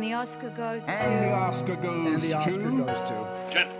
And the Oscar goes And to. the Oscar goes And the Oscar to... goes to.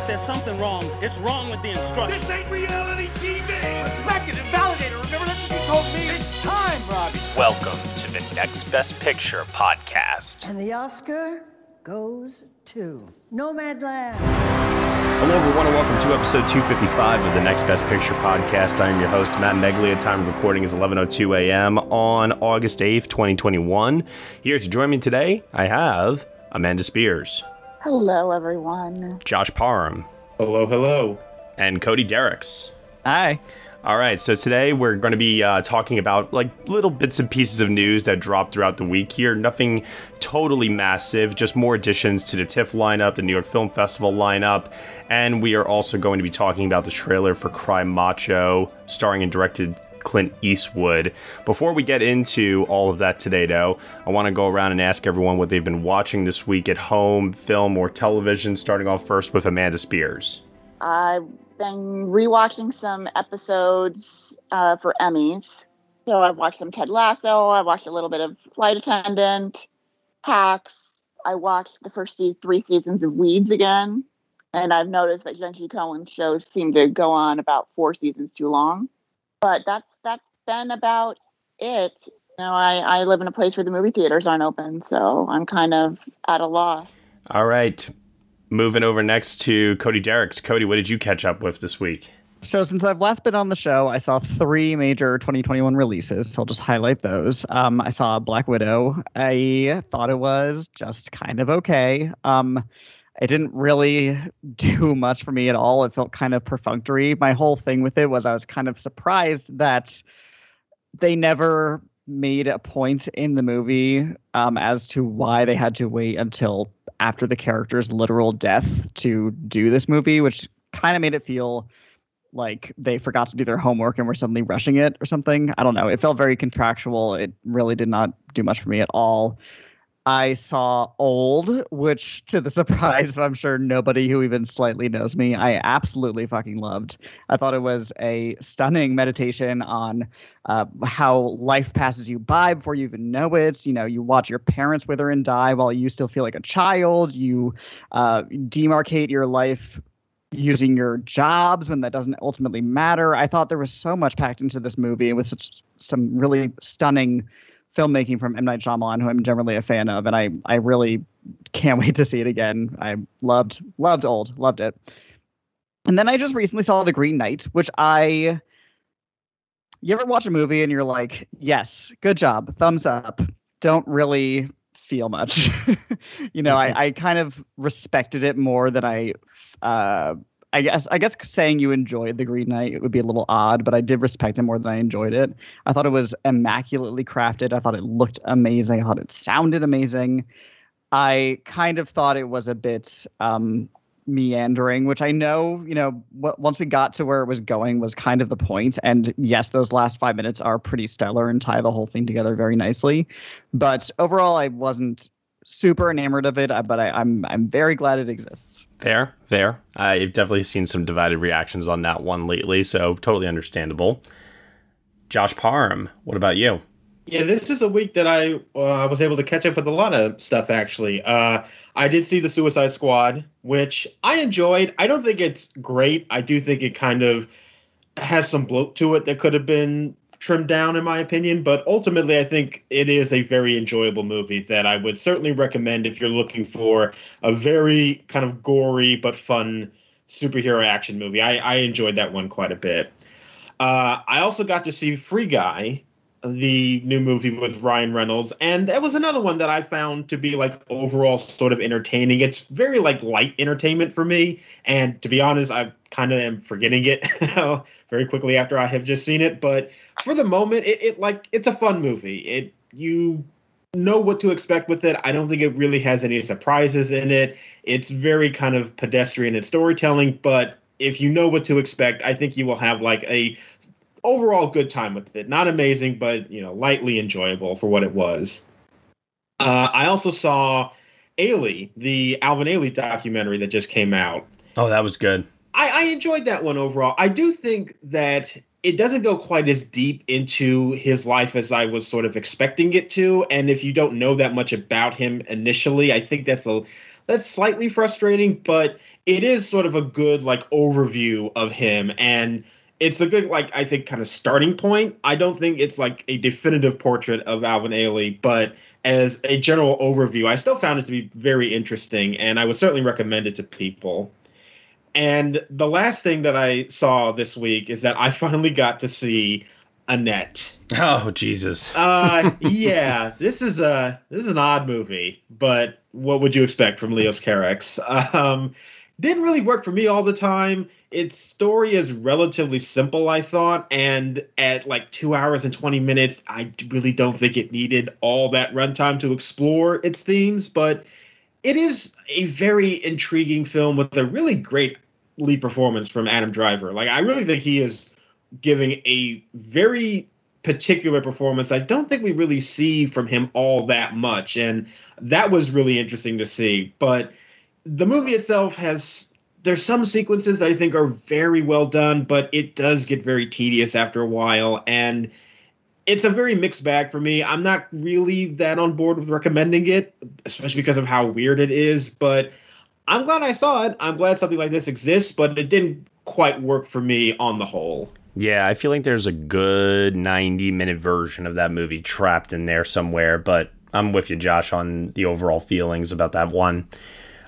Don't laugh! If there's something wrong, it's wrong with the instructions. This ain't reality TV! Respect it and validate it. Remember that's what you told me. It's time, Robbie. Welcome to the Next Best Picture podcast. And the Oscar goes to Nomadland. Hello, everyone, and welcome to episode 255 of the Next Best Picture podcast. I am your host, Matt Neglia. Time of recording is 11:02 a.m. on August 8th, 2021. Here to join me today, I have Amanda Spears, Hello, everyone. Josh Parham, Hello, hello. and Cody Dericks. Hi. All right, so today we're going to be uh, talking about like little bits and pieces of news that dropped throughout the week here. Nothing totally massive, just more additions to the TIFF lineup, the New York Film Festival lineup, and we are also going to be talking about the trailer for Cry Macho, starring and directed Clint Eastwood. Before we get into all of that today, though, I want to go around and ask everyone what they've been watching this week at home, film, or television, starting off first with Amanda Spears. I've been rewatching some episodes uh, for Emmys. So I've watched some Ted Lasso. I watched a little bit of Flight Attendant, Hacks. I watched the first three seasons of Weeds again. And I've noticed that Jenji Kohan's shows seem to go on about four seasons too long. But that's that's been about it. You know, I, I live in a place where the movie theaters aren't open, so I'm kind of at a loss. All right. Moving over next to Cody Dericks. Cody, what did you catch up with this week? So since I've last been on the show, I saw three major 2021 releases. So I'll just highlight those. Um, I saw Black Widow. I thought it was just kind of okay. Um, it didn't really do much for me at all. It felt kind of perfunctory. My whole thing with it was I was kind of surprised that they never made a point in the movie um, as to why they had to wait until after the character's literal death to do this movie, which kind of made it feel like they forgot to do their homework and were suddenly rushing it or something. I don't know. It felt very contractual. It really did not do much for me at all. I saw Old, which to the surprise of I'm sure nobody who even slightly knows me, I absolutely fucking loved. I thought it was a stunning meditation on uh, how life passes you by before you even know it. You know, you watch your parents wither and die while you still feel like a child. You uh, demarcate your life using your jobs when that doesn't ultimately matter. I thought there was so much packed into this movie with such some really stunning filmmaking from M Night Shyamalan, who I'm generally a fan of, and I I really can't wait to see it again. I loved loved Old, loved it. And then I just recently saw The Green Knight, which I you ever watch a movie and you're like, yes, good job, thumbs up. Don't really feel much. you know, I, I kind of respected it more than I uh I guess I guess saying you enjoyed the Green Knight it would be a little odd, but I did respect it more than I enjoyed it. I thought it was immaculately crafted. I thought it looked amazing. I thought it sounded amazing. I kind of thought it was a bit um, meandering, which I know, you know, once we got to where it was going was kind of the point. And yes, those last five minutes are pretty stellar and tie the whole thing together very nicely. But overall, I wasn't super enamored of it, uh, but I, I'm I'm very glad it exists. Fair, fair. I've definitely seen some divided reactions on that one lately, so totally understandable. Josh Parham, what about you? Yeah, this is a week that I uh, was able to catch up with a lot of stuff. Actually, uh, I did see the Suicide Squad, which I enjoyed. I don't think it's great. I do think it kind of has some bloat to it that could have been trimmed down, in my opinion. But ultimately, I think it is a very enjoyable movie that I would certainly recommend if you're looking for a very kind of gory but fun superhero action movie. I, I enjoyed that one quite a bit. Uh, I also got to see Free Guy, the new movie with Ryan Reynolds, and that was another one that I found to be like overall sort of entertaining. It's very like light entertainment for me, and to be honest, I kind of am forgetting it very quickly after I have just seen it. But for the moment, it, it like it's a fun movie. It you know what to expect with it. I don't think it really has any surprises in it. It's very kind of pedestrian in storytelling, but if you know what to expect, I think you will have like a overall good time with it. Not amazing, but you know, lightly enjoyable for what it was. Uh, I also saw Ailey, the Alvin Ailey documentary that just came out. Oh, that was good. I, I enjoyed that one overall. I do think that it doesn't go quite as deep into his life as I was sort of expecting it to. And if you don't know that much about him initially, I think that's a that's slightly frustrating, but it is sort of a good like overview of him and it's a good like I think kind of starting point. I don't think it's like a definitive portrait of Alvin Ailey, but as a general overview, I still found it to be very interesting and I would certainly recommend it to people. And the last thing that I saw this week is that I finally got to see Annette. Oh Jesus. uh yeah, this is a this is an odd movie, but what would you expect from Leos Carax? Um didn't really work for me all the time. Its story is relatively simple, I thought, and at like two hours and 20 minutes, I really don't think it needed all that runtime to explore its themes, but it is a very intriguing film with a really great lead performance from Adam Driver. Like, I really think he is giving a very particular performance I don't think we really see from him all that much. And that was really interesting to see. But the movie itself has there's some sequences that I think are very well done, but it does get very tedious after a while, and it's a very mixed bag for me. I'm not really that on board with recommending it, especially because of how weird it is. But I'm glad I saw it. I'm glad something like this exists, but it didn't quite work for me on the whole. Yeah, I feel like there's a good 90 minute version of that movie trapped in there somewhere, but I'm with you, Josh, on the overall feelings about that one.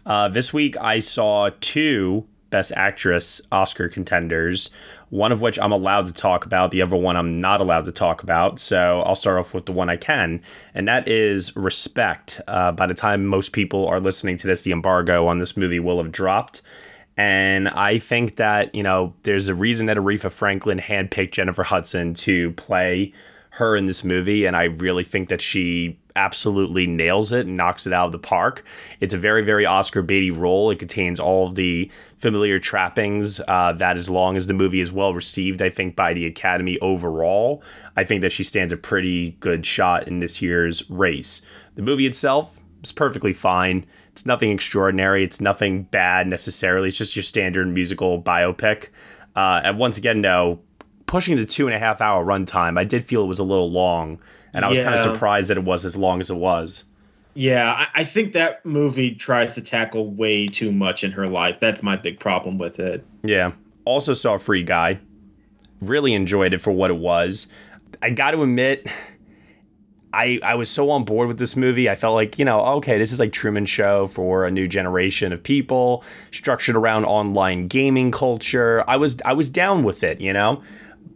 Uh, this week, I saw two Best Actress Oscar contenders, one of which I'm allowed to talk about, the other one I'm not allowed to talk about. So I'll start off with the one I can, and that is Respect. Uh, by the time most people are listening to this, the embargo on this movie will have dropped. And I think that, you know, there's a reason that Aretha Franklin handpicked Jennifer Hudson to play her in this movie. And I really think that she absolutely nails it and knocks it out of the park. It's a very, very Oscar Beatty role. It contains all of the familiar trappings uh, that, as long as the movie is well received, I think, by the Academy overall, I think that she stands a pretty good shot in this year's race. The movie itself is perfectly fine. It's nothing extraordinary. It's nothing bad necessarily. It's just your standard musical biopic. Uh, and once again, no, pushing the two and a half hour runtime, I did feel it was a little long, and I was yeah. kind of surprised that it was as long as it was. Yeah, I, I think that movie tries to tackle way too much in her life. That's my big problem with it. Yeah. Also saw Free Guy. Really enjoyed it for what it was. I got to admit, I I was so on board with this movie. I felt like, you know, okay, this is like Truman Show for a new generation of people, structured around online gaming culture. I was I was down with it, you know.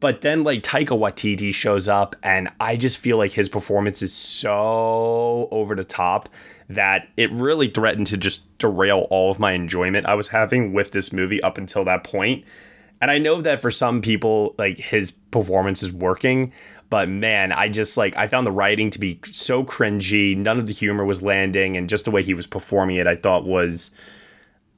But then like Taika Waititi shows up and I just feel like his performance is so over the top that it really threatened to just derail all of my enjoyment I was having with this movie up until that point. And I know that for some people like his performance is working, but man, I just like I found the writing to be so cringy, none of the humor was landing and just the way he was performing it I thought was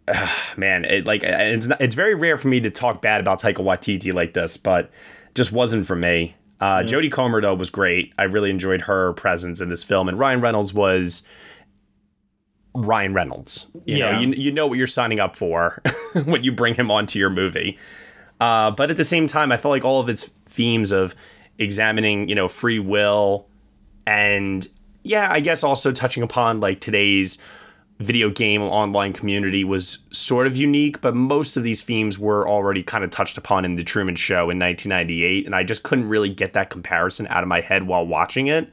man, it like it's not, it's very rare for me to talk bad about Taika Waititi like this, but just wasn't for me. Uh, yeah. Jodie Comer though was great. I really enjoyed her presence in this film, and Ryan Reynolds was Ryan Reynolds. You yeah. know, you, you know what you're signing up for when you bring him onto your movie. Uh, but at the same time, I felt like all of its themes of examining, you know, free will and yeah, I guess also touching upon like today's video game online community was sort of unique, but most of these themes were already kind of touched upon in The Truman Show in 1998, and I just couldn't really get that comparison out of my head while watching it.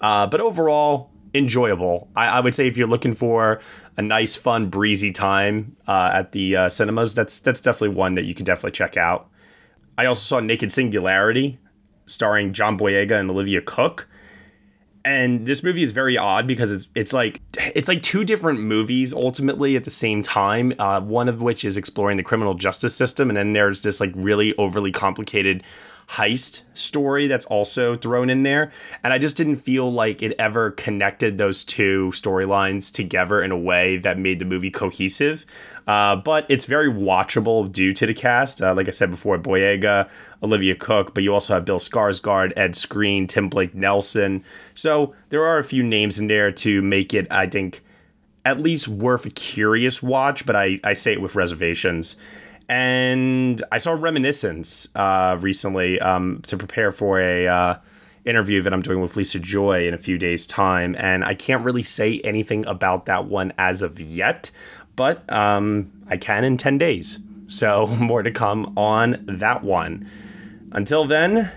Uh, but overall, enjoyable. I, I, would say if you're looking for a nice, fun, breezy time uh, at the uh, cinemas, that's that's definitely one that you can definitely check out. I also saw Naked Singularity, starring John Boyega and Olivia Cooke and this movie is very odd because it's it's like it's like two different movies ultimately at the same time. Uh, one of which is exploring the criminal justice system, and then there's this like really overly complicated heist story that's also thrown in there. And I just didn't feel like it ever connected those two storylines together in a way that made the movie cohesive. Uh, but it's very watchable due to the cast. Uh, like I said before, Boyega, Olivia Cooke, but you also have Bill Skarsgård, Ed Skrein, Tim Blake Nelson. So there are a few names in there to make it, I think, at least worth a curious watch, but I, I say it with reservations. And I saw Reminiscence uh, recently um, to prepare for a uh, interview that I'm doing with Lisa Joy in a few days' time, and I can't really say anything about that one as of yet, but um, I can in 10 days. So more to come on that one. Until then,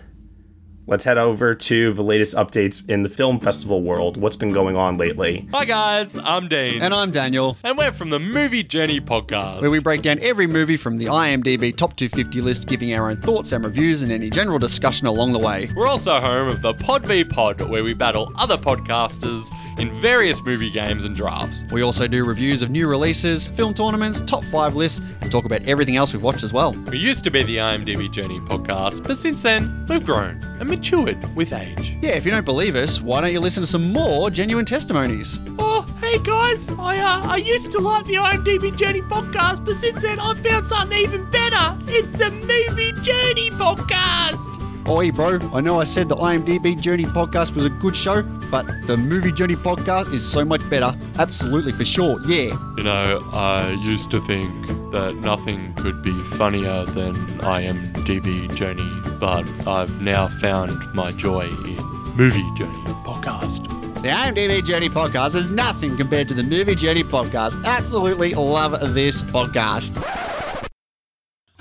let's head over to the latest updates in the film festival world. What's been going on lately? Hi guys, I'm Dean. And I'm Daniel. And we're from the Movie Journey podcast. Where we break down every movie from the IMDb Top 250 list, giving our own thoughts and reviews and any general discussion along the way. We're also home of the Pod v Pod, where we battle other podcasters in various movie games and drafts. We also do reviews of new releases, film tournaments, top 5 lists, and talk about everything else we've watched as well. We used to be the IMDb Journey podcast, but since then, we've grown and matured with age. Yeah, if you don't believe us, why don't you listen to some more genuine testimonies? Oh, hey guys, I uh, I used to like the IMDb Journey podcast, but since then I've found something even better. It's the Movie Journey podcast. Oi, bro, I know I said the IMDb Journey podcast was a good show, but the Movie Journey podcast is so much better. Absolutely, for sure, yeah. You know, I used to think that nothing could be funnier than IMDb Journey, but I've now found my joy in Movie Journey podcast. The IMDb Journey podcast is nothing compared to the Movie Journey podcast. Absolutely love this podcast.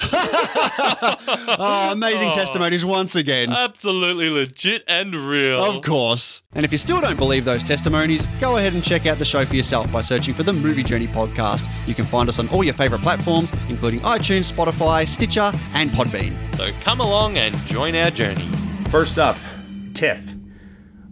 Oh, amazing Oh. testimonies once again. Absolutely legit and real. Of course. And if you still don't believe those testimonies, go ahead and check out the show for yourself by searching for the Movie Journey podcast. You can find us on all your favorite platforms, including iTunes, Spotify, Stitcher, and Podbean. So come along and join our journey. First up, TIFF.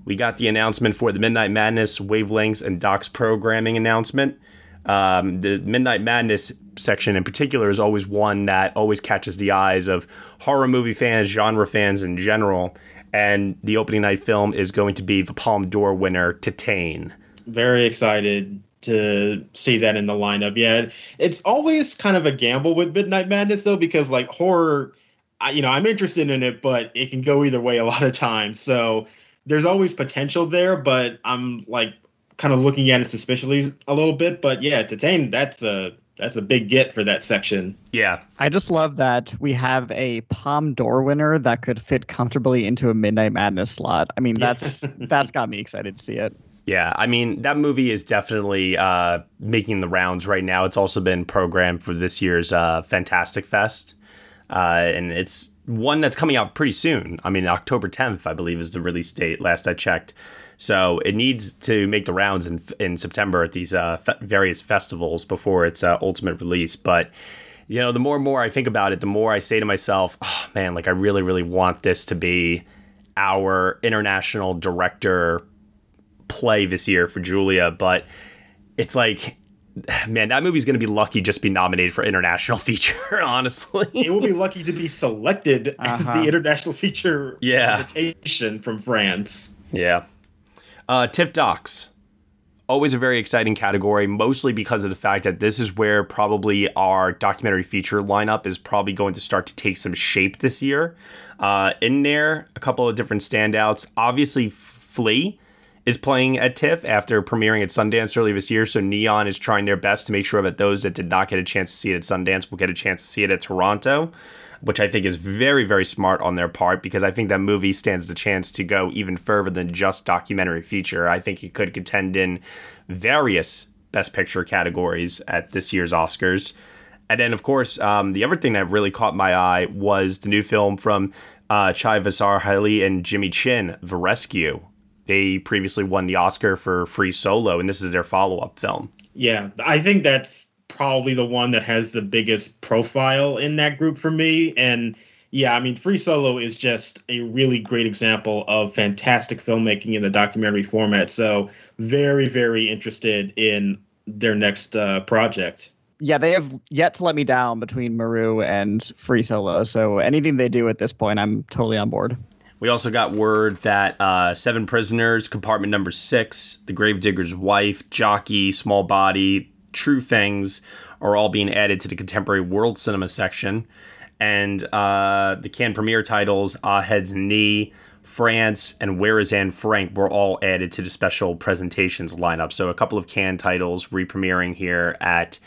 We got the announcement for the Midnight Madness wavelengths and docs programming announcement. Um, the Midnight Madness section in particular is always one that always catches the eyes of horror movie fans, genre fans in general. And the opening night film is going to be the Palme d'Or winner, Titane. Very excited to see that in the lineup. Yeah, it's always kind of a gamble with Midnight Madness though, because like horror, I, you know, I'm interested in it, but it can go either way a lot of times. So there's always potential there, but I'm like kind of looking at it suspiciously a little bit. But yeah, Titane, that's a that's a big get for that section. Yeah. I just love that we have a Palme d'Or winner that could fit comfortably into a Midnight Madness slot. I mean, that's that's got me excited to see it. Yeah, I mean that movie is definitely uh, making the rounds right now. It's also been programmed for this year's uh, Fantastic Fest, uh, and it's one that's coming out pretty soon. I mean, October 10th, I believe, is the release date. Last I checked, so it needs to make the rounds in in September at these uh, fe- various festivals before its uh, ultimate release. But you know, the more and more I think about it, the more I say to myself, "Oh man, like I really, really want this to be our international director play this year for Julia, but it's like, man, that movie's going to be lucky just to be nominated for international feature. Honestly, it will be lucky to be selected as Uh-huh. the international feature Yeah. invitation from France. Yeah. Uh, TIFF Docs. Always a very exciting category, mostly because of the fact that this is where probably our documentary feature lineup is probably going to start to take some shape this year. Uh, in there, a couple of different standouts. Obviously, Flea is playing at TIFF after premiering at Sundance earlier this year. So Neon is trying their best to make sure that those that did not get a chance to see it at Sundance will get a chance to see it at Toronto, which I think is very, very smart on their part because I think that movie stands the chance to go even further than just documentary feature. I think it could contend in various Best Picture categories at this year's Oscars. And then, of course, um, the other thing that really caught my eye was the new film from uh, Chai Vasarhelyi and Jimmy Chin, The Rescue. They previously won the Oscar for Free Solo, and this is their follow up film. Yeah, I think that's probably the one that has the biggest profile in that group for me. And yeah, I mean, Free Solo is just a really great example of fantastic filmmaking in the documentary format. So very, very interested in their next uh, project. yeah, they have yet to let me down between Meru and Free Solo. So anything they do at this point, I'm totally on board. We also got word that uh, Seven Prisoners, Compartment Number Six, The Gravedigger's Wife, Jockey, Small Body, True Things are all being added to the Contemporary World Cinema section. And uh, the Cannes premiere titles, Ah Head's Knee, France, and Where is Anne Frank were all added to the special presentations lineup. So a couple of Cannes titles re-premiering here at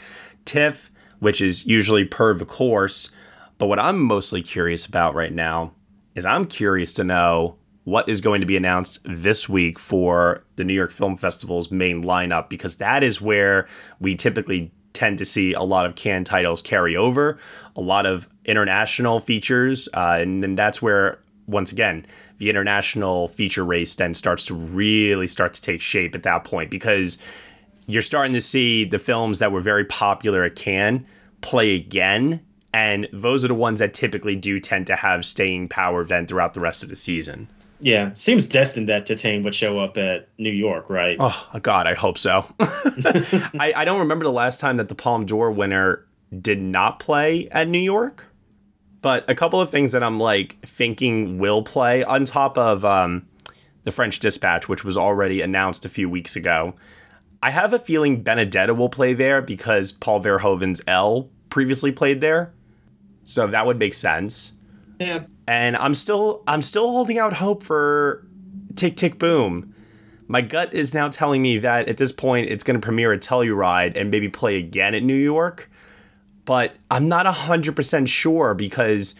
TIFF, which is usually per the course. But what I'm mostly curious about right now is I'm curious to know what is going to be announced this week for the New York Film Festival's main lineup because that is where we typically tend to see a lot of Cannes titles carry over, a lot of international features, uh, and then that's where once again the international feature race then starts to really start to take shape at that point because you're starting to see the films that were very popular at Cannes play again and those are the ones that typically do tend to have staying power then throughout the rest of the season. Yeah, seems destined that Titane would show up at New York, right? Oh God, I hope so. I, I don't remember the last time that the Palme d'Or winner did not play at New York, but a couple of things that I'm like thinking will play on top of um, the French Dispatch, which was already announced a few weeks ago. I have a feeling Benedetta will play there because Paul Verhoeven's Elle previously played there. So that would make sense. Yeah. And I'm still I'm still holding out hope for Tick Tick Boom. My gut is now telling me that at this point it's going to premiere at Telluride and maybe play again at New York. But I'm not 100% sure because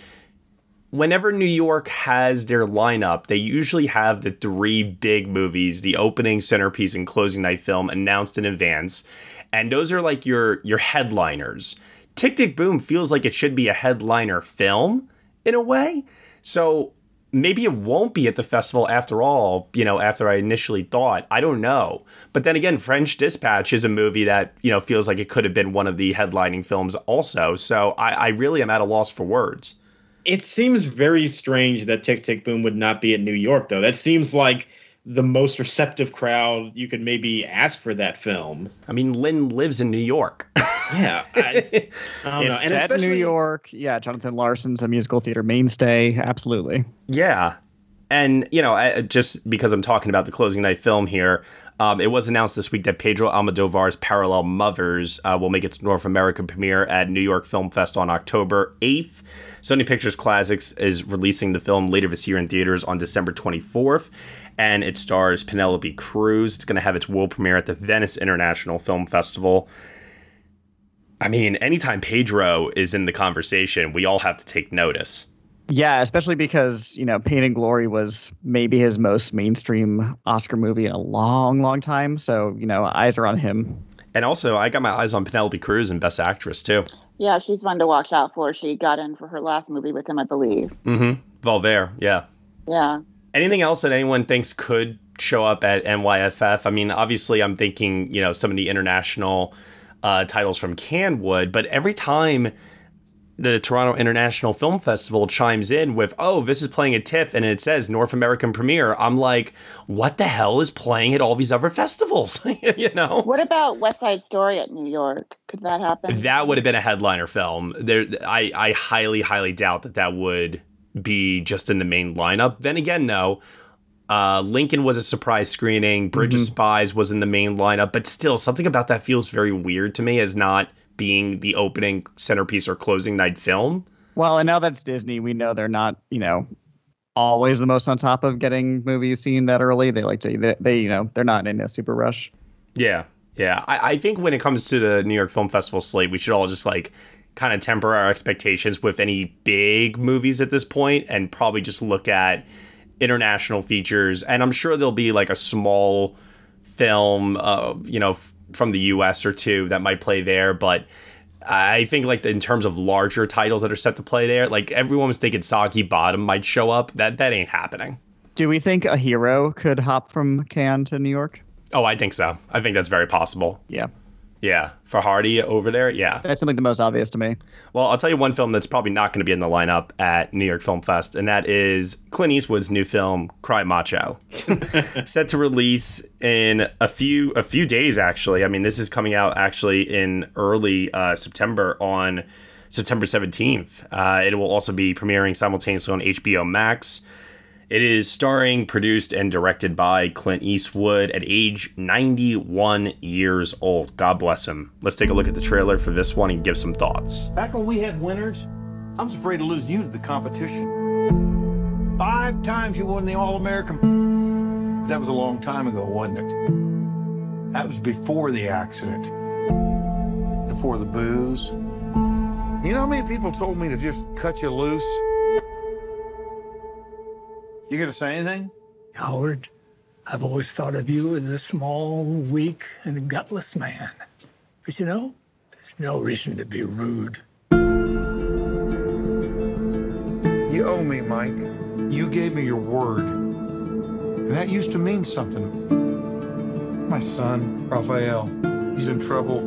whenever New York has their lineup, they usually have the three big movies, the opening, centerpiece, and closing night film announced in advance. And those are like your your headliners. Tick Tick Boom feels like it should be a headliner film in a way. So maybe it won't be at the festival after all, you know, after I initially thought. I don't know. But then again, French Dispatch is a movie that, you know, feels like it could have been one of the headlining films also. So I, I really am at a loss for words. It seems very strange that Tick Tick Boom would not be at New York, though. That seems like the most receptive crowd you could maybe ask for that film. I mean, Lin lives in New York. yeah, I, I don't know. And set in New York. Yeah, Jonathan Larson's a musical theater mainstay. Absolutely. Yeah, and you know, I, just because I'm talking about the closing night film here, um, it was announced this week that Pedro Almodovar's Parallel Mothers uh, will make its North American premiere at New York Film Fest on October 8th. Sony Pictures Classics is releasing the film later this year in theaters on December 24th, and it stars Penelope Cruz. It's going to have its world premiere at the Venice International Film Festival. I mean, anytime Pedro is in the conversation, we all have to take notice. Yeah, especially because, you know, Pain and Glory was maybe his most mainstream Oscar movie in a long, long time. So, you know, eyes are on him. And also, I got my eyes on Penelope Cruz and Best Actress, too. Yeah, she's one to watch out for. She got in for her last movie with him, I believe. Mm hmm. Volver, yeah. Yeah. Anything else that anyone thinks could show up at NYFF? I mean, obviously, I'm thinking, you know, some of the international uh, titles from Canwood, but every time the Toronto International Film Festival chimes in with, "Oh, this is playing at TIFF," and it says North American premiere. I'm like, what the hell is playing at all these other festivals? you know. What about West Side Story at New York? Could that happen? That would have been a headliner film. There, I, I highly, highly doubt that that would be just in the main lineup. Then again, no. Uh, Lincoln was a surprise screening. Bridge mm-hmm. of Spies was in the main lineup, but still, something about that feels very weird to me as not being the opening centerpiece or closing night film. Well, and now that's Disney. We know they're not, you know, always the most on top of getting movies seen that early. They like to, they, they you know, they're not in a super rush. Yeah, yeah. I, I think when it comes to the New York Film Festival slate, we should all just like kind of temper our expectations with any big movies at this point, and probably just look at international features. And I'm sure there'll be like a small film, uh, you know, from the US or two that might play there, but I think like in terms of larger titles that are set to play there, like everyone was thinking Soggy Bottom might show up. That that ain't happening. Do we think a hero could hop from Cannes to New York? Oh, I think so. I think that's very possible. Yeah. Yeah, for Hardy over there. Yeah, that seemed like the most obvious to me. Well, I'll tell you one film that's probably not going to be in the lineup at New York Film Fest, and that is Clint Eastwood's new film Cry Macho, set to release in a few a few days. Actually, I mean this is coming out actually in early uh, September on September seventeenth. Uh, it will also be premiering simultaneously on HBO Max. It is starring, produced, and directed by Clint Eastwood at age 91 years old. God bless him. Let's take a look at the trailer for this one and give some thoughts. Back when we had winners, I was afraid to lose you to the competition. Five times you won the All American. That was a long time ago, wasn't it? That was before the accident, before the booze. You know how many people told me to just cut you loose? You gonna say anything? Howard, I've always thought of you as a small, weak, and gutless man. But you know, there's no reason to be rude. You owe me, Mike. You gave me your word. And that used to mean something. My son, Rafael, he's in trouble.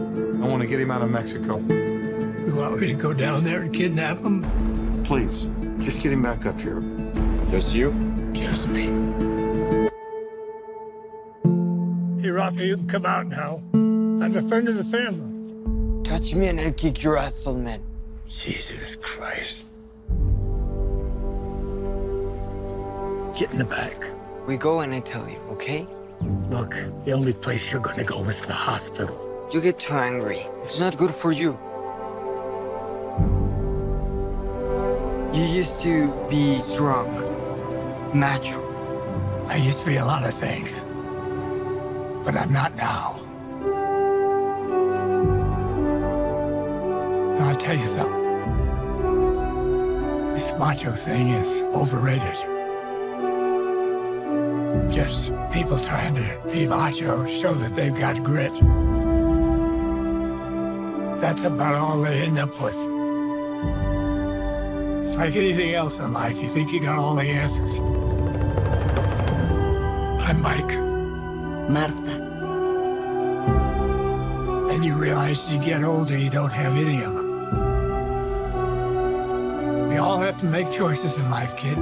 I want to get him out of Mexico. You want me to go down there and kidnap him? Please, just get him back up here. Just you? Just me. Hey, Rafa, you can come out now. I'm a friend of the family. Touch me and I'll kick your ass, old man. Jesus Christ. Get in the back. We go and I tell you, okay? Look, the only place you're gonna go is the hospital. You get too angry. It's not good for you. You used to be strong, macho. I used to be a lot of things, but I'm not now. Now, I'll tell you something. This macho thing is overrated. Just people trying to be macho show that they've got grit. That's about all they end up with. It's like anything else in life. You think you got all the answers. I'm Mike. Marta. And you realize as you get older, you don't have any of them. We all have to make choices in life, kid.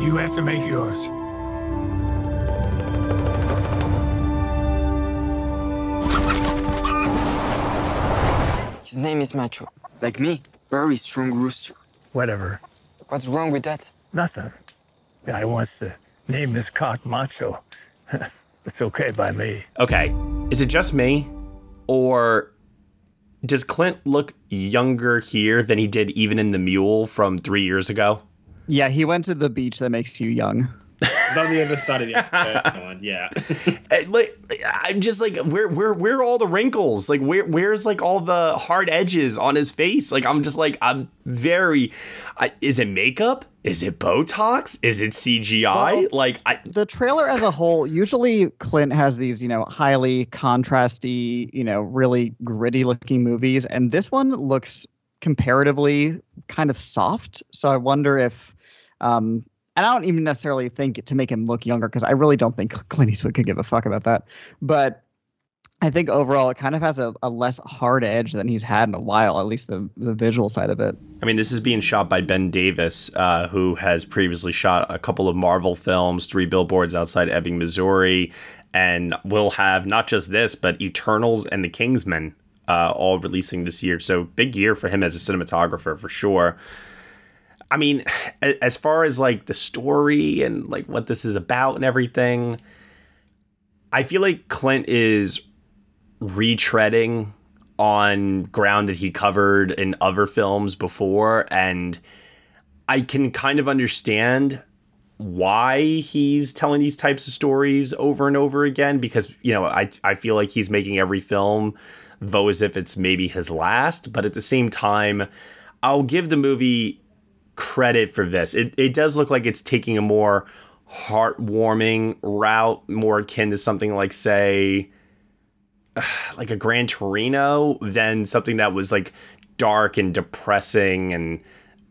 You have to make yours. His name is Macho. Like me, very strong rooster. Whatever. What's wrong with that? Nothing. Guy wants to name his cock macho. it's okay by me. Okay, is it just me, or does Clint look younger here than he did even in the Mule from three years ago? Yeah, he went to the beach that makes you young. It's on the other side of the uh, yeah. like I'm just like where where where are all the wrinkles? Like where where's like all the hard edges on his face? Like I'm just like I'm very. I, is it makeup? Is it Botox? Is it CGI? Well, like I, the trailer as a whole, usually Clint has these, you know, highly contrasty, you know, really gritty looking movies, and this one looks comparatively kind of soft. So I wonder if, um, and I don't even necessarily think to make him look younger because I really don't think Clint Eastwood could give a fuck about that. But I think overall it kind of has a, a less hard edge than he's had in a while, at least the the visual side of it. I mean, this is being shot by Ben Davis, uh, who has previously shot a couple of Marvel films, Three Billboards Outside Ebbing, Missouri, and will have not just this, but Eternals and The Kingsman uh, all releasing this year. So big year for him as a cinematographer for sure. I mean, as far as like the story and like what this is about and everything, I feel like Clint is retreading on ground that he covered in other films before and I can kind of understand why he's telling these types of stories over and over again because you know I I feel like he's making every film though as if it's maybe his last but at the same time I'll give the movie credit for this it it does look like it's taking a more heartwarming route more akin to something like say like a Gran Torino than something that was like dark and depressing and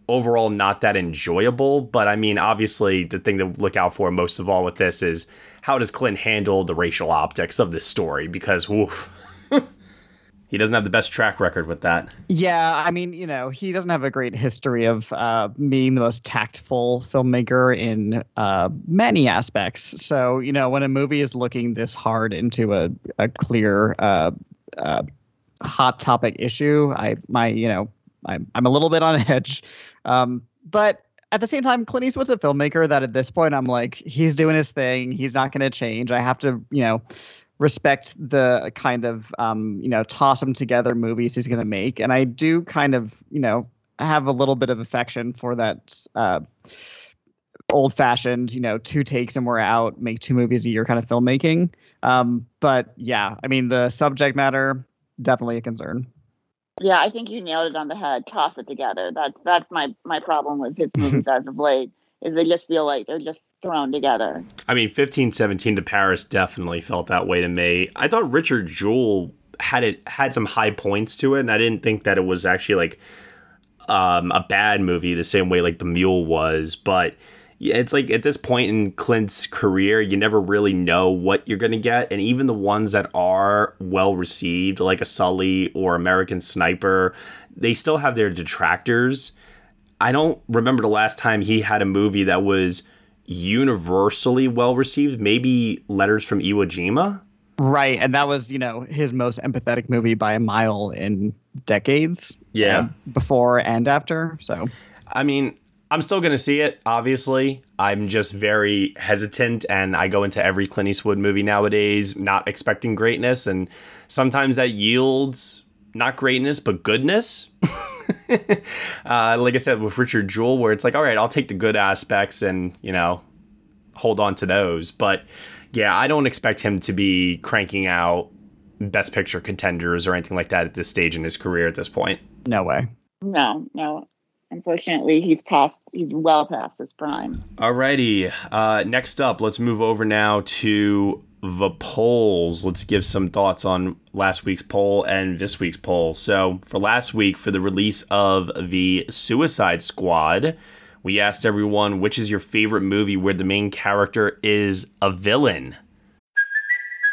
overall not that enjoyable. But I mean, obviously, the thing to look out for most of all with this is how does Clint handle the racial optics of this story? Because woof. he doesn't have the best track record with that. Yeah, I mean, you know, he doesn't have a great history of uh, being the most tactful filmmaker in uh, many aspects. So, you know, when a movie is looking this hard into a, a clear, uh, uh hot topic issue, I my you know, I'm I'm a little bit on edge. Um, but at the same time, Clint Eastwood's a filmmaker that at this point I'm like, he's doing his thing. He's not going to change. I have to, you know respect the kind of um, you know toss them together movies he's going to make, and I do kind of you know have a little bit of affection for that uh, old fashioned you know two takes and we're out, make two movies a year kind of filmmaking. Um, but yeah, I mean the subject matter definitely a concern. Yeah, I think you nailed it on the head. Toss it together. That's that's my my problem with his movies as of late. Is they just feel like they're just thrown together. I mean, 1517 to Paris definitely felt that way to me. I thought Richard Jewell had it had some high points to it, and I didn't think that it was actually like um, a bad movie the same way like The Mule was. But yeah, it's like at this point in Clint's career, you never really know what you're gonna get, and even the ones that are well received, like a Sully or American Sniper, they still have their detractors. I don't remember the last time he had a movie that was universally well received. Maybe Letters from Iwo Jima. Right, and that was you know his most empathetic movie by a mile in decades. Yeah, uh, before and after. So, I mean, I'm still gonna see it. Obviously, I'm just very hesitant, and I go into every Clint Eastwood movie nowadays not expecting greatness, and sometimes that yields not greatness but goodness. uh, like I said with Richard Jewell, where it's like, all right, I'll take the good aspects and you know hold on to those. But yeah, I don't expect him to be cranking out best picture contenders or anything like that at this stage in his career at this point. No way. No, no. Unfortunately, he's past. He's well past his prime. Alrighty. Uh, next up, let's move over now to the polls. Let's give some thoughts on last week's poll and this week's poll. So, for last week, for the release of the Suicide Squad, we asked everyone which is your favorite movie where the main character is a villain.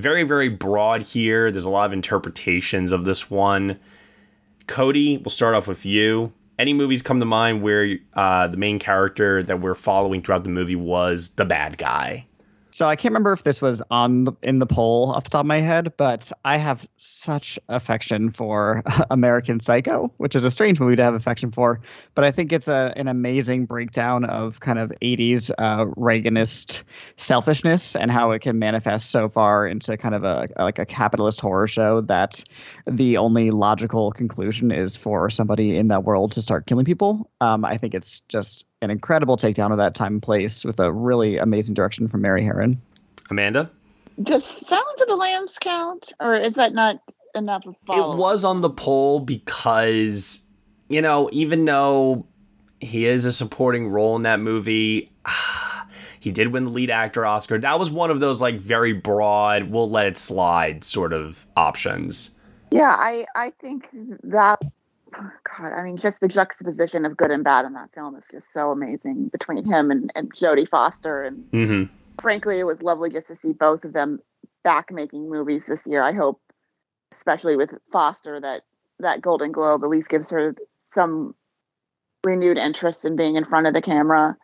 very, very broad here. There's a lot of interpretations of this one. Cody, we'll start off with you. Any movies come to mind where uh, the main character that we're following throughout the movie was the bad guy? So I can't remember if this was on the, in the poll off the top of my head, but I have such affection for American Psycho, which is a strange movie to have affection for. But I think it's a an amazing breakdown of kind of 80s uh, Reaganist selfishness and how it can manifest so far into kind of a like a capitalist horror show that the only logical conclusion is for somebody in that world to start killing people. Um, I think it's just an incredible takedown of that time and place with a really amazing direction from Mary Harron. Amanda? Does Silence of the Lambs count, or is that not enough of It was on the poll because, you know, even though he is a supporting role in that movie, he did win the lead actor Oscar. That was one of those like very broad, we'll let it slide sort of options. Yeah, I I think that God, I mean, just the juxtaposition of good and bad in that film is just so amazing between him and, and Jodie Foster. And mm-hmm. frankly, it was lovely just to see both of them back making movies this year. I hope, especially with Foster, that that Golden Globe at least gives her some renewed interest in being in front of the camera.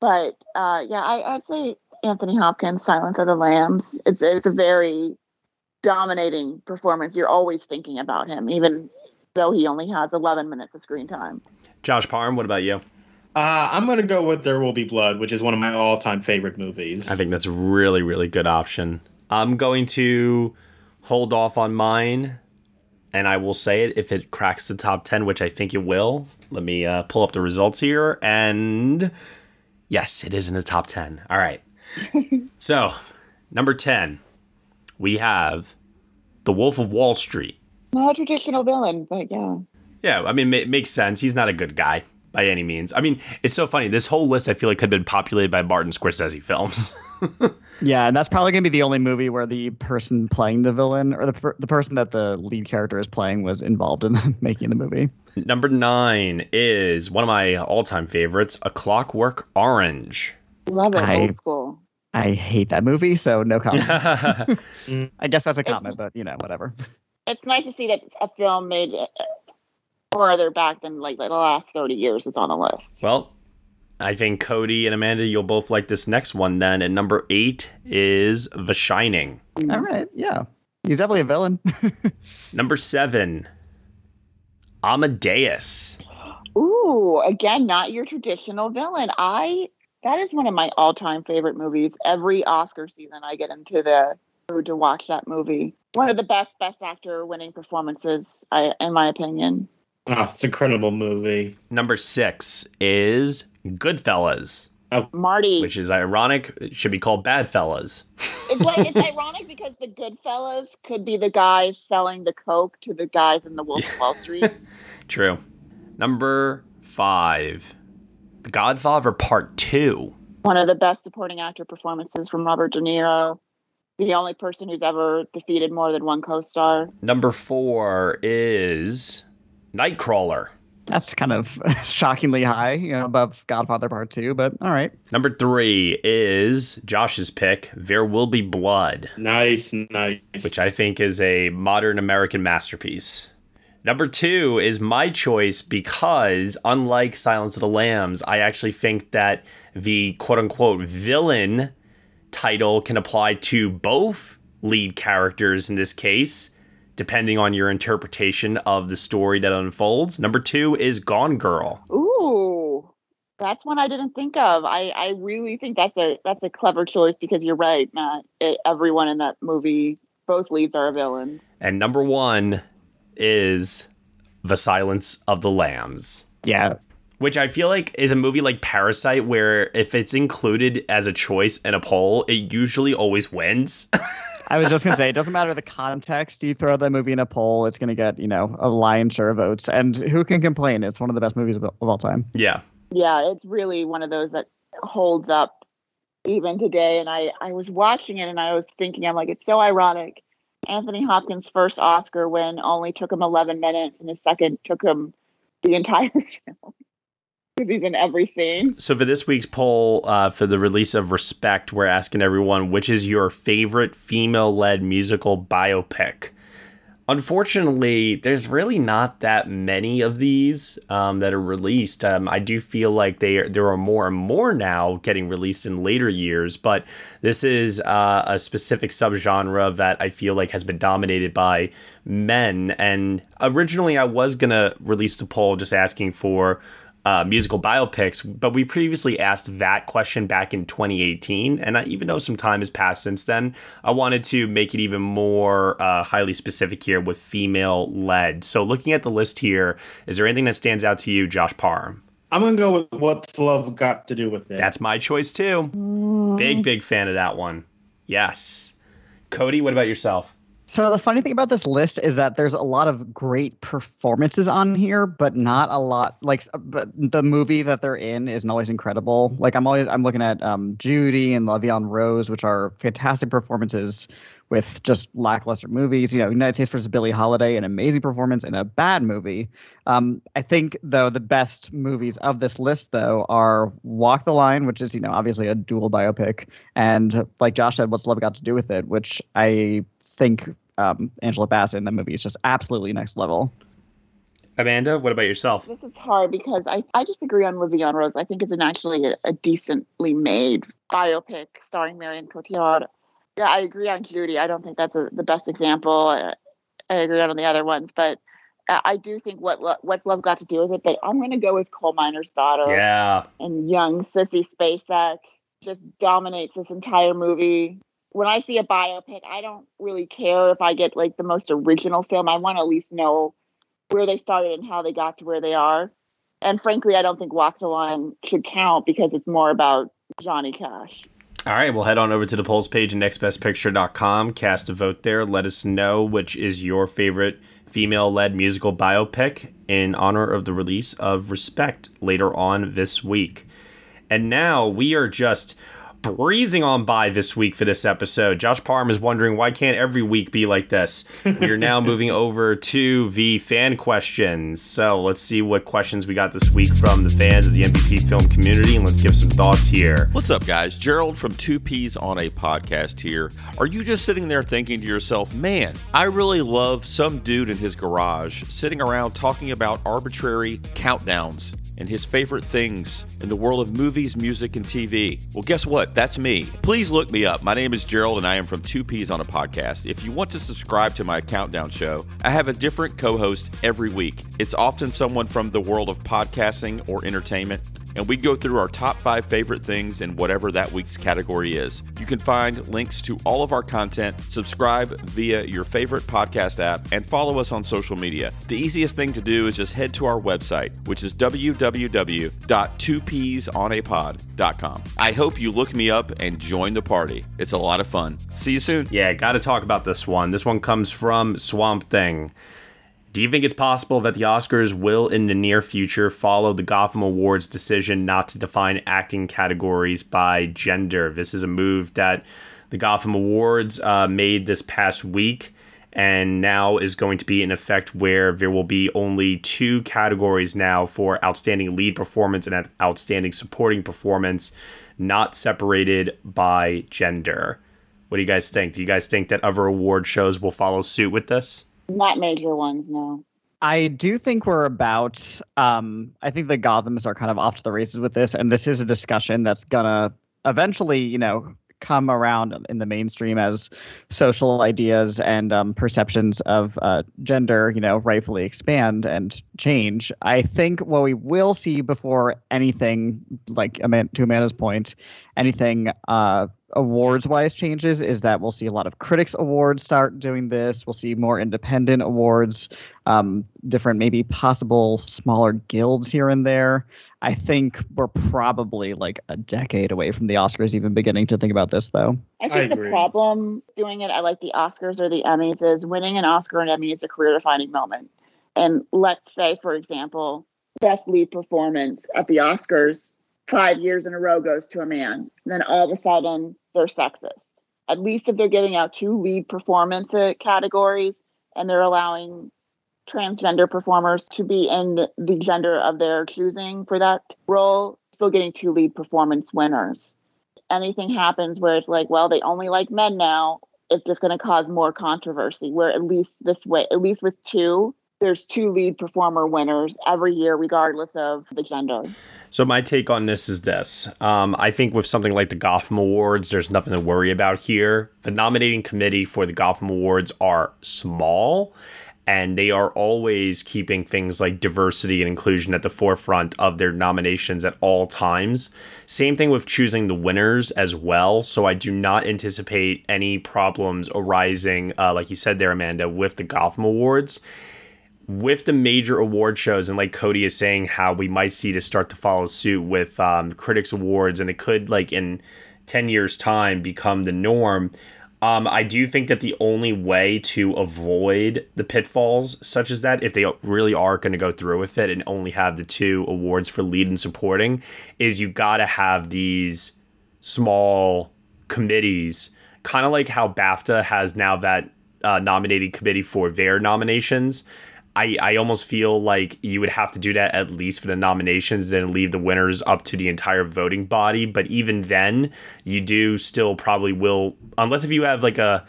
But uh, yeah, I, I'd say Anthony Hopkins, Silence of the Lambs. It's it's a very dominating performance. You're always thinking about him, even though he only has 11 minutes of screen time. Josh Parham, what about you? Uh, I'm gonna go with There Will Be Blood, which is one of my all-time favorite movies. I think that's a really, really good option. I'm going to hold off on mine, and I will say it if it cracks the top 10, which I think it will. Let me uh, pull up the results here, and yes, it is in the top 10. All right. so, number 10, we have The Wolf of Wall Street. Not a traditional villain, but yeah. Yeah, I mean, it makes sense. He's not a good guy by any means. I mean, it's so funny. This whole list, I feel like, had been populated by Martin Scorsese films. yeah, and that's probably going to be the only movie where the person playing the villain or the, per- the person that the lead character is playing was involved in making the movie. Number nine is one of my all time favorites, A Clockwork Orange. Love it, I- old school. I hate that movie, so no comment. I guess that's a comment, but you know, whatever. It's nice to see that a film made uh, farther back than like the last 30 years is on the list. Well, I think Cody and Amanda, you'll both like this next one then. And number eight is The Shining. All right, yeah. He's definitely a villain. Number seven, Amadeus. Ooh, again, not your traditional villain. I that is one of my all-time favorite movies. Every Oscar season, I get into the mood to watch that movie. One of the best Best Actor winning performances, I, in my opinion. Oh, it's an incredible movie. Number six is Goodfellas. Oh. Marty. Which is ironic. It should be called Badfellas. It's like it's ironic because the Goodfellas could be the guys selling the coke to the guys in the Wolf of Wall Street. True. Number five, The Godfather Part Two. One of the best supporting actor performances from Robert De Niro. The only person who's ever defeated more than one co-star. Number four is Nightcrawler. That's kind of shockingly high, you know, above Godfather Part Two, but all right. Number three is Josh's pick, There Will Be Blood. Nice, nice. Which I think is a modern American masterpiece. Number two is my choice because, unlike Silence of the Lambs, I actually think that the quote unquote villain title can apply to both lead characters in this case, depending on your interpretation of the story that unfolds. Number two is Gone Girl. Ooh, that's one I didn't think of. I, I really think that's a that's a clever choice because you're right, Matt. It, everyone in that movie, both leads are villains. And number one is The Silence of the Lambs. Yeah. Which I feel like is a movie like Parasite, where if it's included as a choice in a poll, it usually always wins. I was just gonna say, it doesn't matter the context. You throw that movie in a poll, it's gonna get you know a lion's share of votes, and who can complain? It's one of the best movies of, of all time. yeah. Yeah, it's really one of those that holds up even today. And I I was watching it and I was thinking, I'm like, it's so ironic. Anthony Hopkins' first Oscar win only took him 11 minutes, and his second took him the entire film because he's in every scene. So for this week's poll, uh, for the release of Respect, we're asking everyone which is your favorite female-led musical biopic. Unfortunately, there's really not that many of these um, that are released. Um, I do feel like they are, there are more and more now getting released in later years, but this is uh, a specific subgenre that I feel like has been dominated by men. And originally, I was gonna release the poll just asking for uh, musical biopics, but we previously asked that question back in 2018, and I, even though some time has passed since then, I wanted to make it even more uh, highly specific here with female led. So, looking at the list here, is there anything that stands out to you, Josh Parham? I'm gonna go with what's love got to do with it. That's my choice too. Big, big fan of that one. Yes. Cody, what about yourself? So the funny thing about this list is that there's a lot of great performances on here, but not a lot like but the movie that they're in isn't always incredible. Like I'm always I'm looking at um, Judy and La Vie en Rose, which are fantastic performances with just lackluster movies. You know, United States versus Billie Holiday, an amazing performance in a bad movie. Um, I think though the best movies of this list though are Walk the Line, which is you know obviously a dual biopic, and like Josh said, What's Love Got to Do with It, which I think um, Angela Bassett in the movie is just absolutely next level. Amanda, what about yourself? This is hard because I, I just agree on Vivian Rose. I think it's an actually a, a decently made biopic starring Marion Cotillard. Yeah, I agree on Judy. I don't think that's a, the best example. I, I agree on the other ones, but I do think what Lo- what's love got to do with it. But I'm going to go with coal miner's daughter. Yeah. And young Sissy Spacek just dominates this entire movie. When I see a biopic, I don't really care if I get like the most original film. I want to at least know where they started and how they got to where they are. And frankly, I don't think Walk the Line should count because it's more about Johnny Cash. All right, we'll head on over to the polls page at nextbestpicture.com. Cast a vote there. Let us know which is your favorite female led musical biopic in honor of the release of Respect later on this week. And now we are just breezing on by this week for this episode. Josh Parham is wondering why can't every week be like this? We are now moving over to the fan questions. So let's see what questions we got this week from the fans of the NBP film community and let's give some thoughts here. What's up, guys? Gerald from Two Peas on a Podcast here. Are you just sitting there thinking to yourself, man, I really love some dude in his garage sitting around talking about arbitrary countdowns and his favorite things in the world of movies, music, and TV. Well, guess what? That's me. Please look me up. My name is Gerald, and I am from Two Peas on a Podcast. If you want to subscribe to my countdown show, I have a different co host every week. It's often someone from the world of podcasting or entertainment and we go through our top five favorite things in whatever that week's category is. You can find links to all of our content, subscribe via your favorite podcast app, and follow us on social media. The easiest thing to do is just head to our website, which is www.2peasonapod.com. I hope you look me up and join the party. It's a lot of fun. See you soon. Yeah, got to talk about this one. This one comes from Swamp Thing. Do you think it's possible that the Oscars will, in the near future, follow the Gotham Awards decision not to define acting categories by gender? This is a move that the Gotham Awards uh, made this past week and now is going to be in effect where there will be only two categories now for outstanding lead performance and outstanding supporting performance, not separated by gender. What do you guys think? Do you guys think that other award shows will follow suit with this? Not major ones, no. I do think we're about. Um, I think the Gothams are kind of off to the races with this, and this is a discussion that's gonna eventually, you know, come around in the mainstream as social ideas and um, perceptions of uh, gender, you know, rightfully expand and change. I think what we will see before anything, like to Amanda's point, anything uh, awards wise changes is that we'll see a lot of critics awards start doing this. We'll see more independent awards um, different maybe possible smaller guilds here and there. I think we're probably like a decade away from the oscars even beginning to think about this though. I think I the problem doing it I like the oscars or the emmys is winning an oscar and emmy is a career defining moment. And let's say for example best lead performance at the oscars five years in a row goes to a man. Then all of a sudden they're sexist. At least if they're giving out two lead performance categories and they're allowing transgender performers to be in the gender of their choosing for that role, still getting two lead performance winners. Anything happens where it's like, well, they only like men now, it's just going to cause more controversy. Where at least this way, at least with two, there's two lead performer winners every year, regardless of the gender. So my take on this is this: um, I think with something like the Gotham Awards, there's nothing to worry about here. The nominating committee for the Gotham Awards are small, and they are always keeping things like diversity and inclusion at the forefront of their nominations at all times. Same thing with choosing the winners as well. So I do not anticipate any problems arising, uh, like you said there, Amanda, with the Gotham Awards with the major award shows, and like Cody is saying, how we might see to start to follow suit with um, critics awards, and it could like in ten years' time become the norm. Um, I do think that the only way to avoid the pitfalls such as that, if they really are going to go through with it and only have the two awards for lead and supporting, is you got to have these small committees, kind of like how BAFTA has now that uh, nominating committee for their nominations I, I almost feel like you would have to do that at least for the nominations, then leave the winners up to the entire voting body. But even then, you do still probably will, unless if you have like a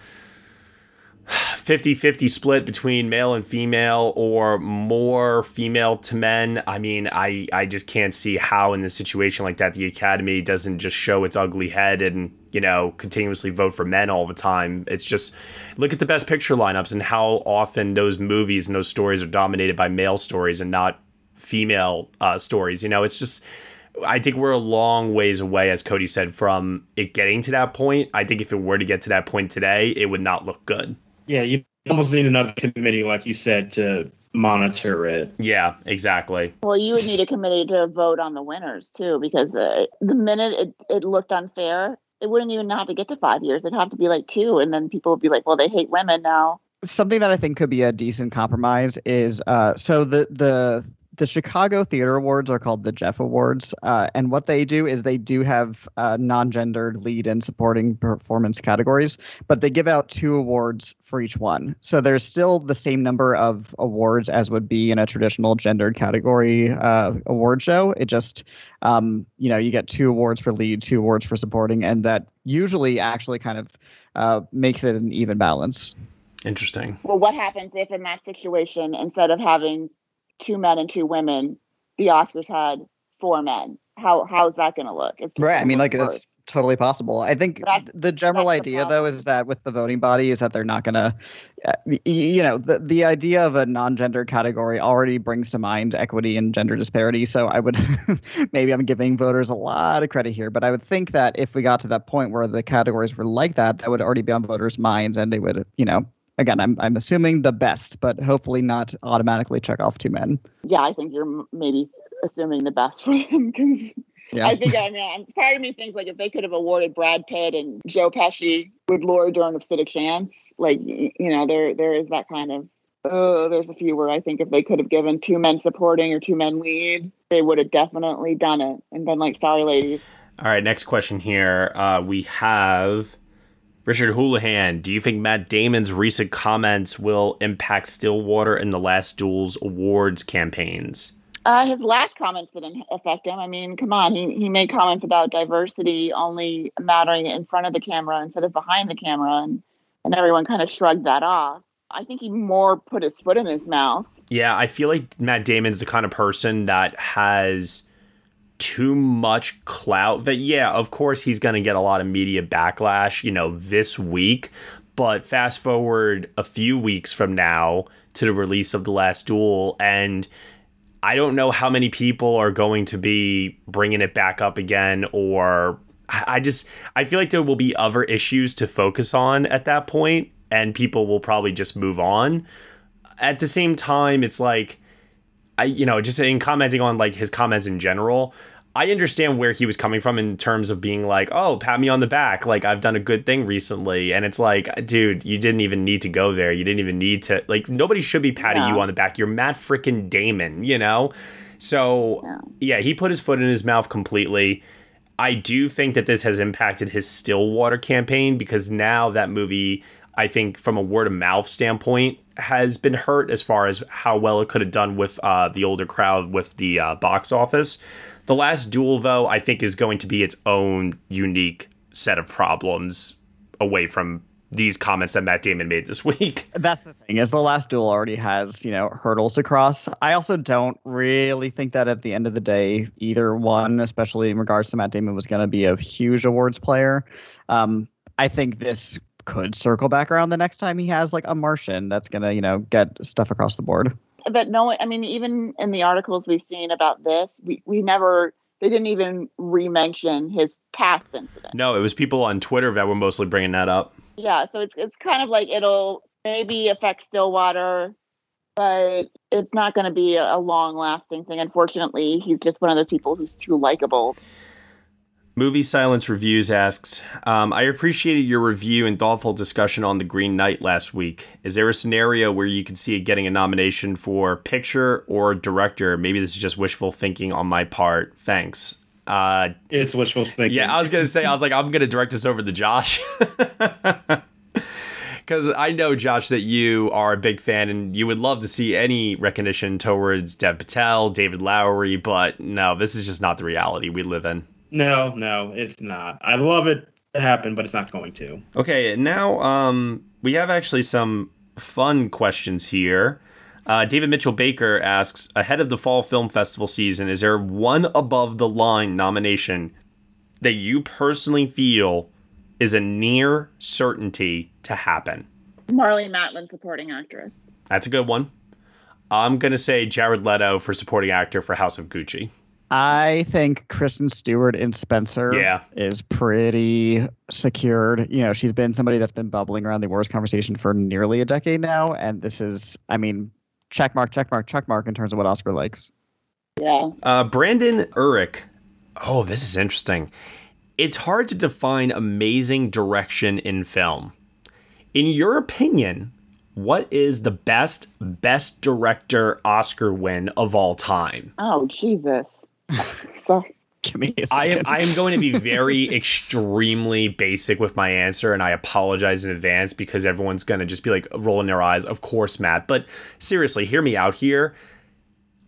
50-50 split between male and female or more female to men i mean i i just can't see how in a situation like that the academy doesn't just show its ugly head and you know continuously vote for men all the time it's just look at the best picture lineups and how often those movies and those stories are dominated by male stories and not female uh, stories you know it's just I think we're a long ways away, as Cody said, from it getting to that point. I think if it were to get to that point today, it would not look good. Yeah, you almost need another committee, like you said, to monitor it. Yeah, exactly. Well, you would need a committee to vote on the winners too, because uh, the minute it, it looked unfair, it wouldn't even have to get to five years. It'd have to be like two, and then people would be like, "Well, they hate women now." Something that I think could be a decent compromise is uh, so the the the Chicago Theater Awards are called the Jeff Awards, uh, and what they do is they do have uh, non-gendered lead and supporting performance categories, but they give out two awards for each one. So there's still the same number of awards as would be in a traditional gendered category uh, award show. It just, um, you know, you get two awards for lead, two awards for supporting, and that usually actually kind of uh, makes it an even balance. Interesting. Well, what happens if in that situation, instead of having two men and two women, the Oscars had four men. How how is that going to look? It's right. I mean, like worse. it's totally possible. I think That's- the general that's the idea, though, is that with the voting body, is that they're not going to, uh, you know, the the idea of a non-gender category already brings to mind equity and gender disparity. So I would, maybe I'm giving voters a lot of credit here, but I would think that if we got to that point where the categories were like that, that would already be on voters' minds, and they would, you know. Again, I'm I'm assuming the best, but hopefully not automatically check off two men. yeah, I think you're maybe assuming the best for them because Yeah. I think I mean I'm- part of me thinks like if they could have awarded Brad Pitt and Joe Pesci with Laura Dern of Stood a Chance, like you know there there is that kind of oh there's a few where I think if they could have given two men supporting or two men lead, they would have definitely done it and been like sorry ladies. All right, next question here. Uh, we have Richard Houlihan. Do you think Matt Damon's recent comments will impact Stillwater in the Last Duels awards campaigns? Uh, his last comments didn't affect him. I mean, come on, he he made comments about diversity only mattering in front of the camera instead of behind the camera, and and everyone kind of shrugged that off. I think he more put his foot in his mouth. Yeah, I feel like Matt Damon's the kind of person that has too much clout that yeah, of course he's going to get a lot of media backlash, you know, this week, but fast forward a few weeks from now to the release of The Last Duel and I don't know how many people are going to be bringing it back up again or I just I feel like there will be other issues to focus on at that point and people will probably just move on. At the same time, it's like, I, you know, just in commenting on like his comments in general, I understand where he was coming from in terms of being like, oh, pat me on the back. Like, I've done a good thing recently. And it's like, dude, you didn't even need to go there. You didn't even need to, like, nobody should be patting Yeah. you on the back. You're Matt freaking Damon, you know? So, yeah, he put his foot in his mouth completely. I do think that this has impacted his Stillwater campaign because now that movie, I think from a word of mouth standpoint, has been hurt as far as how well it could have done with uh, the older crowd with the uh, box office. The last duel, though, I think is going to be its own unique set of problems away from these comments that Matt Damon made this week. That's the thing is the last duel already has you know hurdles to cross. I also don't really think that at the end of the day either one, especially in regards to Matt Damon, was going to be a huge awards player. Um, I think this could circle back around the next time he has like a Martian that's going to you know get stuff across the board. But no, I mean, even in the articles we've seen about this, we we never they didn't even re-mention his past incident. No, it was people on Twitter that were mostly bringing that up. Yeah, so it's it's kind of like it'll maybe affect Stillwater, but it's not going to be a, a long-lasting thing. Unfortunately, he's just one of those people who's too likable. Movie Silence Reviews asks, um, I appreciated your review and thoughtful discussion on The Green Knight last week. Is there a scenario where you could see it getting a nomination for picture or director? Maybe this is just wishful thinking on my part. Thanks. Uh, it's wishful thinking. Yeah, I was going to say, I was like, I'm going to direct this over to Josh. Because I know, Josh, that you are a big fan and you would love to see any recognition towards Dev Patel, David Lowery, but no, this is just not the reality we live in. No, no, it's not. I love it to happen, but it's not going to. Okay, now um we have actually some fun questions here. Uh, David Mitchell Baker asks Ahead of the fall film festival season, is there one above the line nomination that you personally feel is a near certainty to happen? Marlee Matlin, supporting actress. That's a good one. I'm going to say Jared Leto for supporting actor for House of Gucci. I think Kristen Stewart in Spencer Yeah. is pretty secured. You know, she's been somebody that's been bubbling around the awards conversation for nearly a decade now. And this is, I mean, check mark, check mark, check mark in terms of what Oscar likes. Yeah. Uh, Brandon Urich. Oh, this is interesting. It's hard to define amazing direction in film. In your opinion, what is the best best director Oscar win of all time? Oh Jesus. so Give me a I am. I am going to be very extremely basic with my answer, and I apologize in advance because everyone's going to just be like rolling their eyes. Of course, Matt. But seriously, hear me out here.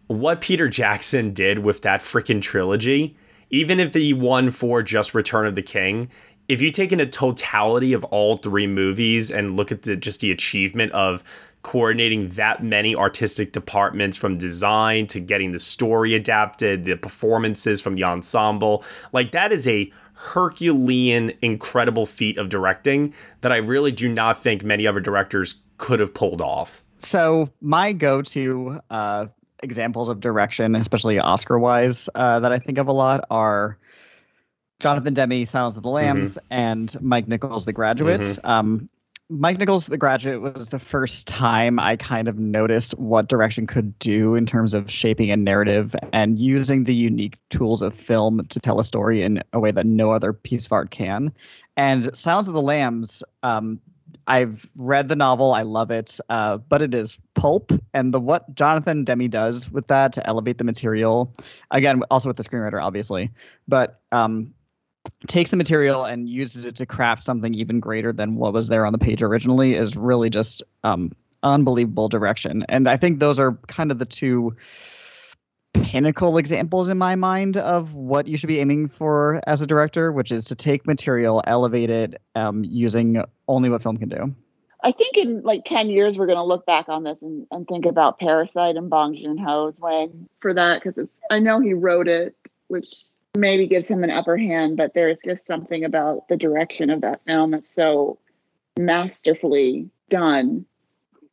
What Peter Jackson did with that freaking trilogy, even if he won for just Return of the King, if you take in a totality of all three movies and look at the just the achievement of coordinating that many artistic departments from design to getting the story adapted, the performances from the ensemble, like that is a Herculean, incredible feat of directing that I really do not think many other directors could have pulled off. So my go-to uh, examples of direction, especially Oscar-wise, uh, that I think of a lot are Jonathan Demme, Silence of the Lambs, and Mike Nichols, The Graduate. Mhm. Um, Mike Nichols, The Graduate, was the first time I kind of noticed what direction could do in terms of shaping a narrative and using the unique tools of film to tell a story in a way that no other piece of art can. And Silence of the Lambs, um, I've read the novel. I love it, uh, but it is pulp, and the what Jonathan Demme does with that to elevate the material, again, also with the screenwriter, obviously, but um, takes the material and uses it to craft something even greater than what was there on the page originally is really just um, unbelievable direction. And I think those are kind of the two pinnacle examples in my mind of what you should be aiming for as a director, which is to take material, elevate it um, using only what film can do. I think in like 10 years, we're going to look back on this and, and think about Parasite and Bong Joon Ho's win for that because it's, I know he wrote it, which maybe gives him an upper hand, but there's just something about the direction of that film that's so masterfully done.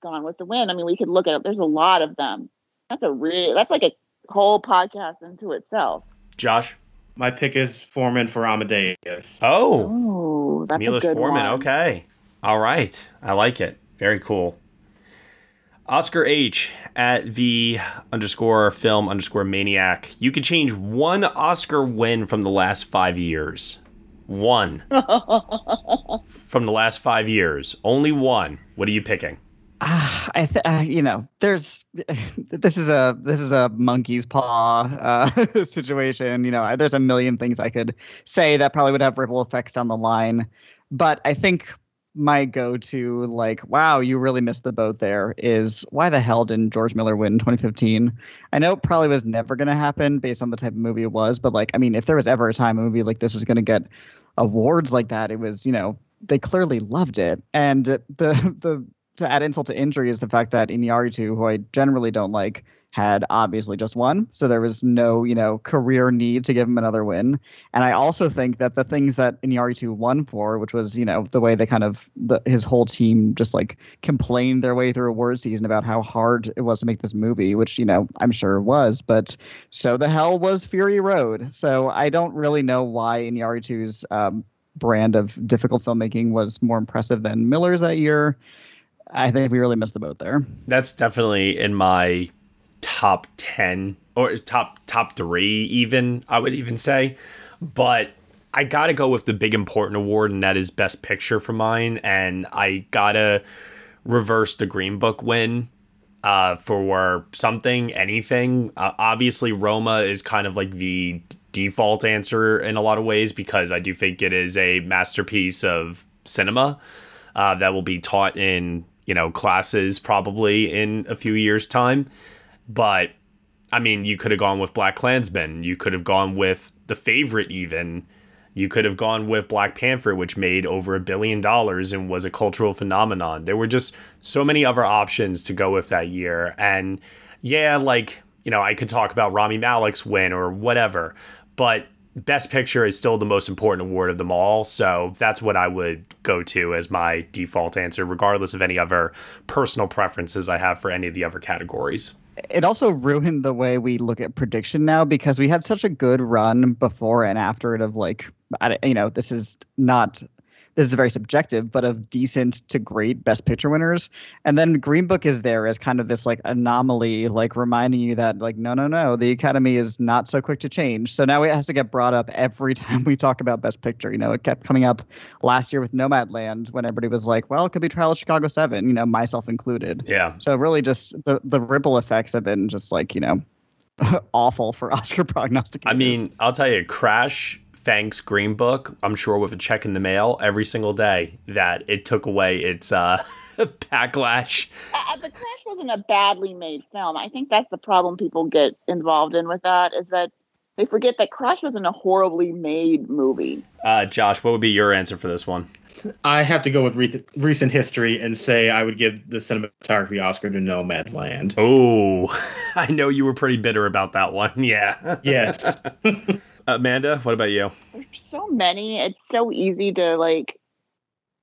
Gone with the Wind. I mean, we could look at it. there's a lot of them. That's a real, that's like a whole podcast into itself. Josh? My pick is Forman for Amadeus. Oh, Oh, that's Milos a good Forman. one. Okay. All right. I like it. Very cool. Oscar H at the underscore film underscore maniac. You could change one Oscar win from the last five years. One from the last five years. Only one. What are you picking? Ah, I th- uh, you know, there's this is a this is a monkey's paw uh, situation. You know, I- there's a million things I could say that probably would have ripple effects down the line, but I think my go-to like wow you really missed the boat there is why the hell didn't george miller win in 2015 i know it probably was never going to happen based on the type of movie it was but like i mean if there was ever a time a movie like this was going to get awards like that it was you know they clearly loved it. And the the to add insult to injury is the fact that Iñárritu, who I generally don't like, had obviously just won. So there was no, you know, career need to give him another win. And I also think that the things that Iñárritu won for, which was, you know, the way they kind of the, his whole team just like complained their way through award season about how hard it was to make this movie, which, you know, I'm sure it was, but so the hell was Fury Road. So I don't really know why Iñárritu's um, brand of difficult filmmaking was more impressive than Miller's that year. I think we really missed the boat there. That's definitely in my top 10 or top top 3 even I would even say. But I got to go with the big important award and that is best picture for mine. And I got to reverse the Green Book win uh, for something anything. Uh, obviously Roma is kind of like the default answer in a lot of ways because I do think it is a masterpiece of cinema uh, that will be taught in you know classes probably in a few years time but i mean you could have gone with BlacKkKlansman you could have gone with the favorite even You could have gone with Black Panther, which made over a billion dollars and was a cultural phenomenon. There were just so many other options to go with that year. And yeah, like, you know, I could talk about Rami Malek's win or whatever, but Best Picture is still the most important award of them all. So that's what I would go to as my default answer, regardless of any other personal preferences I have for any of the other categories it also ruined the way we look at prediction now because we had such a good run before and after it of like you know this is not this is very subjective, but of decent to great best picture winners. And then Green Book is there as kind of this like anomaly, like reminding you that like, no, no, no, the Academy is not so quick to change. So now it has to get brought up every time we talk about best picture. You know, it kept coming up last year with Nomadland when everybody was like, well, it could be Trial of Chicago 7, you know, myself included. Yeah. So really just the, the ripple effects have been just like, you know, awful for Oscar prognosticators. I mean, I'll tell you, Crash thanks Green Book, I'm sure with a check in the mail every single day that it took away its uh, backlash. Uh, the Crash wasn't a badly made film. I think that's the problem people get involved in with that is that they forget that Crash wasn't a horribly made movie. Uh, Josh, what would be your answer for this one? I have to go with re- recent history and say I would give the cinematography Oscar to Nomadland. Oh, I know you were pretty bitter about that one. Yeah. Yes. Amanda, what about you? There's so many. It's so easy to like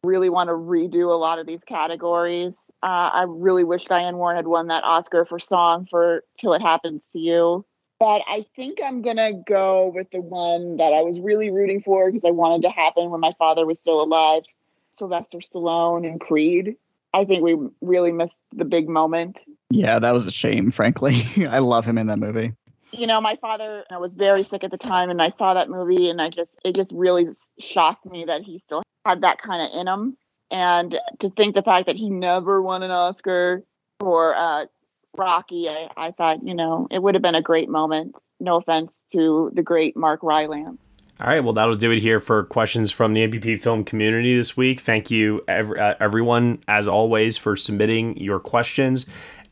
really want to redo a lot of these categories. Uh, I really wish Diane Warren had won that Oscar for song for Till It Happens to You. But I think I'm gonna go with the one that I was really rooting for because I wanted to happen when my father was still alive. Sylvester Stallone and Creed. I think we really missed the big moment. Yeah, that was a shame, frankly. I love him in that movie you know, my father was very sick at the time, and I saw that movie, and I just it just really shocked me that he still had that kind of in him, and to think the fact that he never won an Oscar for uh, Rocky, I, I thought you know it would have been a great moment. No offense to the great Mark Rylance. All right, well, that'll do it here for questions from the NBP film community this week. Thank you, uh, everyone, as always, for submitting your questions.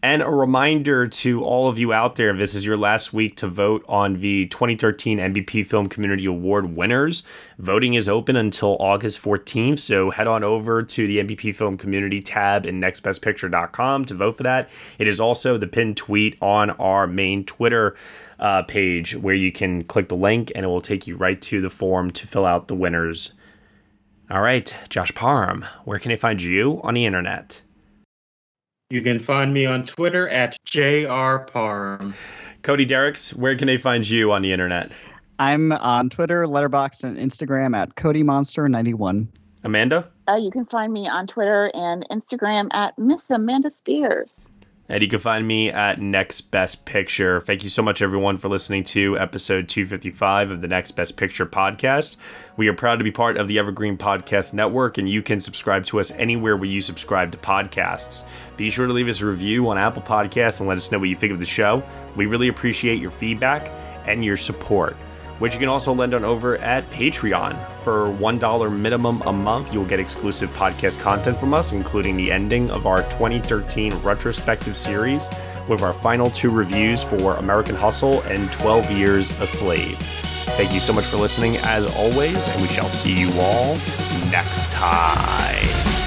And a reminder to all of you out there this is your last week to vote on the 2013 NBP Film Community Award winners. Voting is open until August 14th, so head on over to the NBP Film Community tab in nextbestpicture.com to vote for that. It is also the pinned tweet on our main Twitter uh, page where you can click the link and it will take you right to the form to fill out the winners. All right, Josh Parham, where can I find you on the internet? You can find me on Twitter at jrparm. Cody Dericks, where can they find you on the internet? I'm on Twitter, Letterboxd, and Instagram at CodyMonster91. Amanda? Uh, you can find me on Twitter and Instagram at Miss Amanda Spears. And you can find me at Next Best Picture. Thank you so much, everyone, for listening to episode 255 of the Next Best Picture podcast. We are proud to be part of the Evergreen Podcast Network, and you can subscribe to us anywhere where you subscribe to podcasts. Be sure to leave us a review on Apple Podcasts and let us know what you think of the show. We really appreciate your feedback and your support which you can also lend on over at Patreon. For $1 minimum a month, you'll get exclusive podcast content from us, including the ending of our 2013 retrospective series with our final two reviews for American Hustle and 12 Years a Slave. Thank you so much for listening, as always, and we shall see you all next time.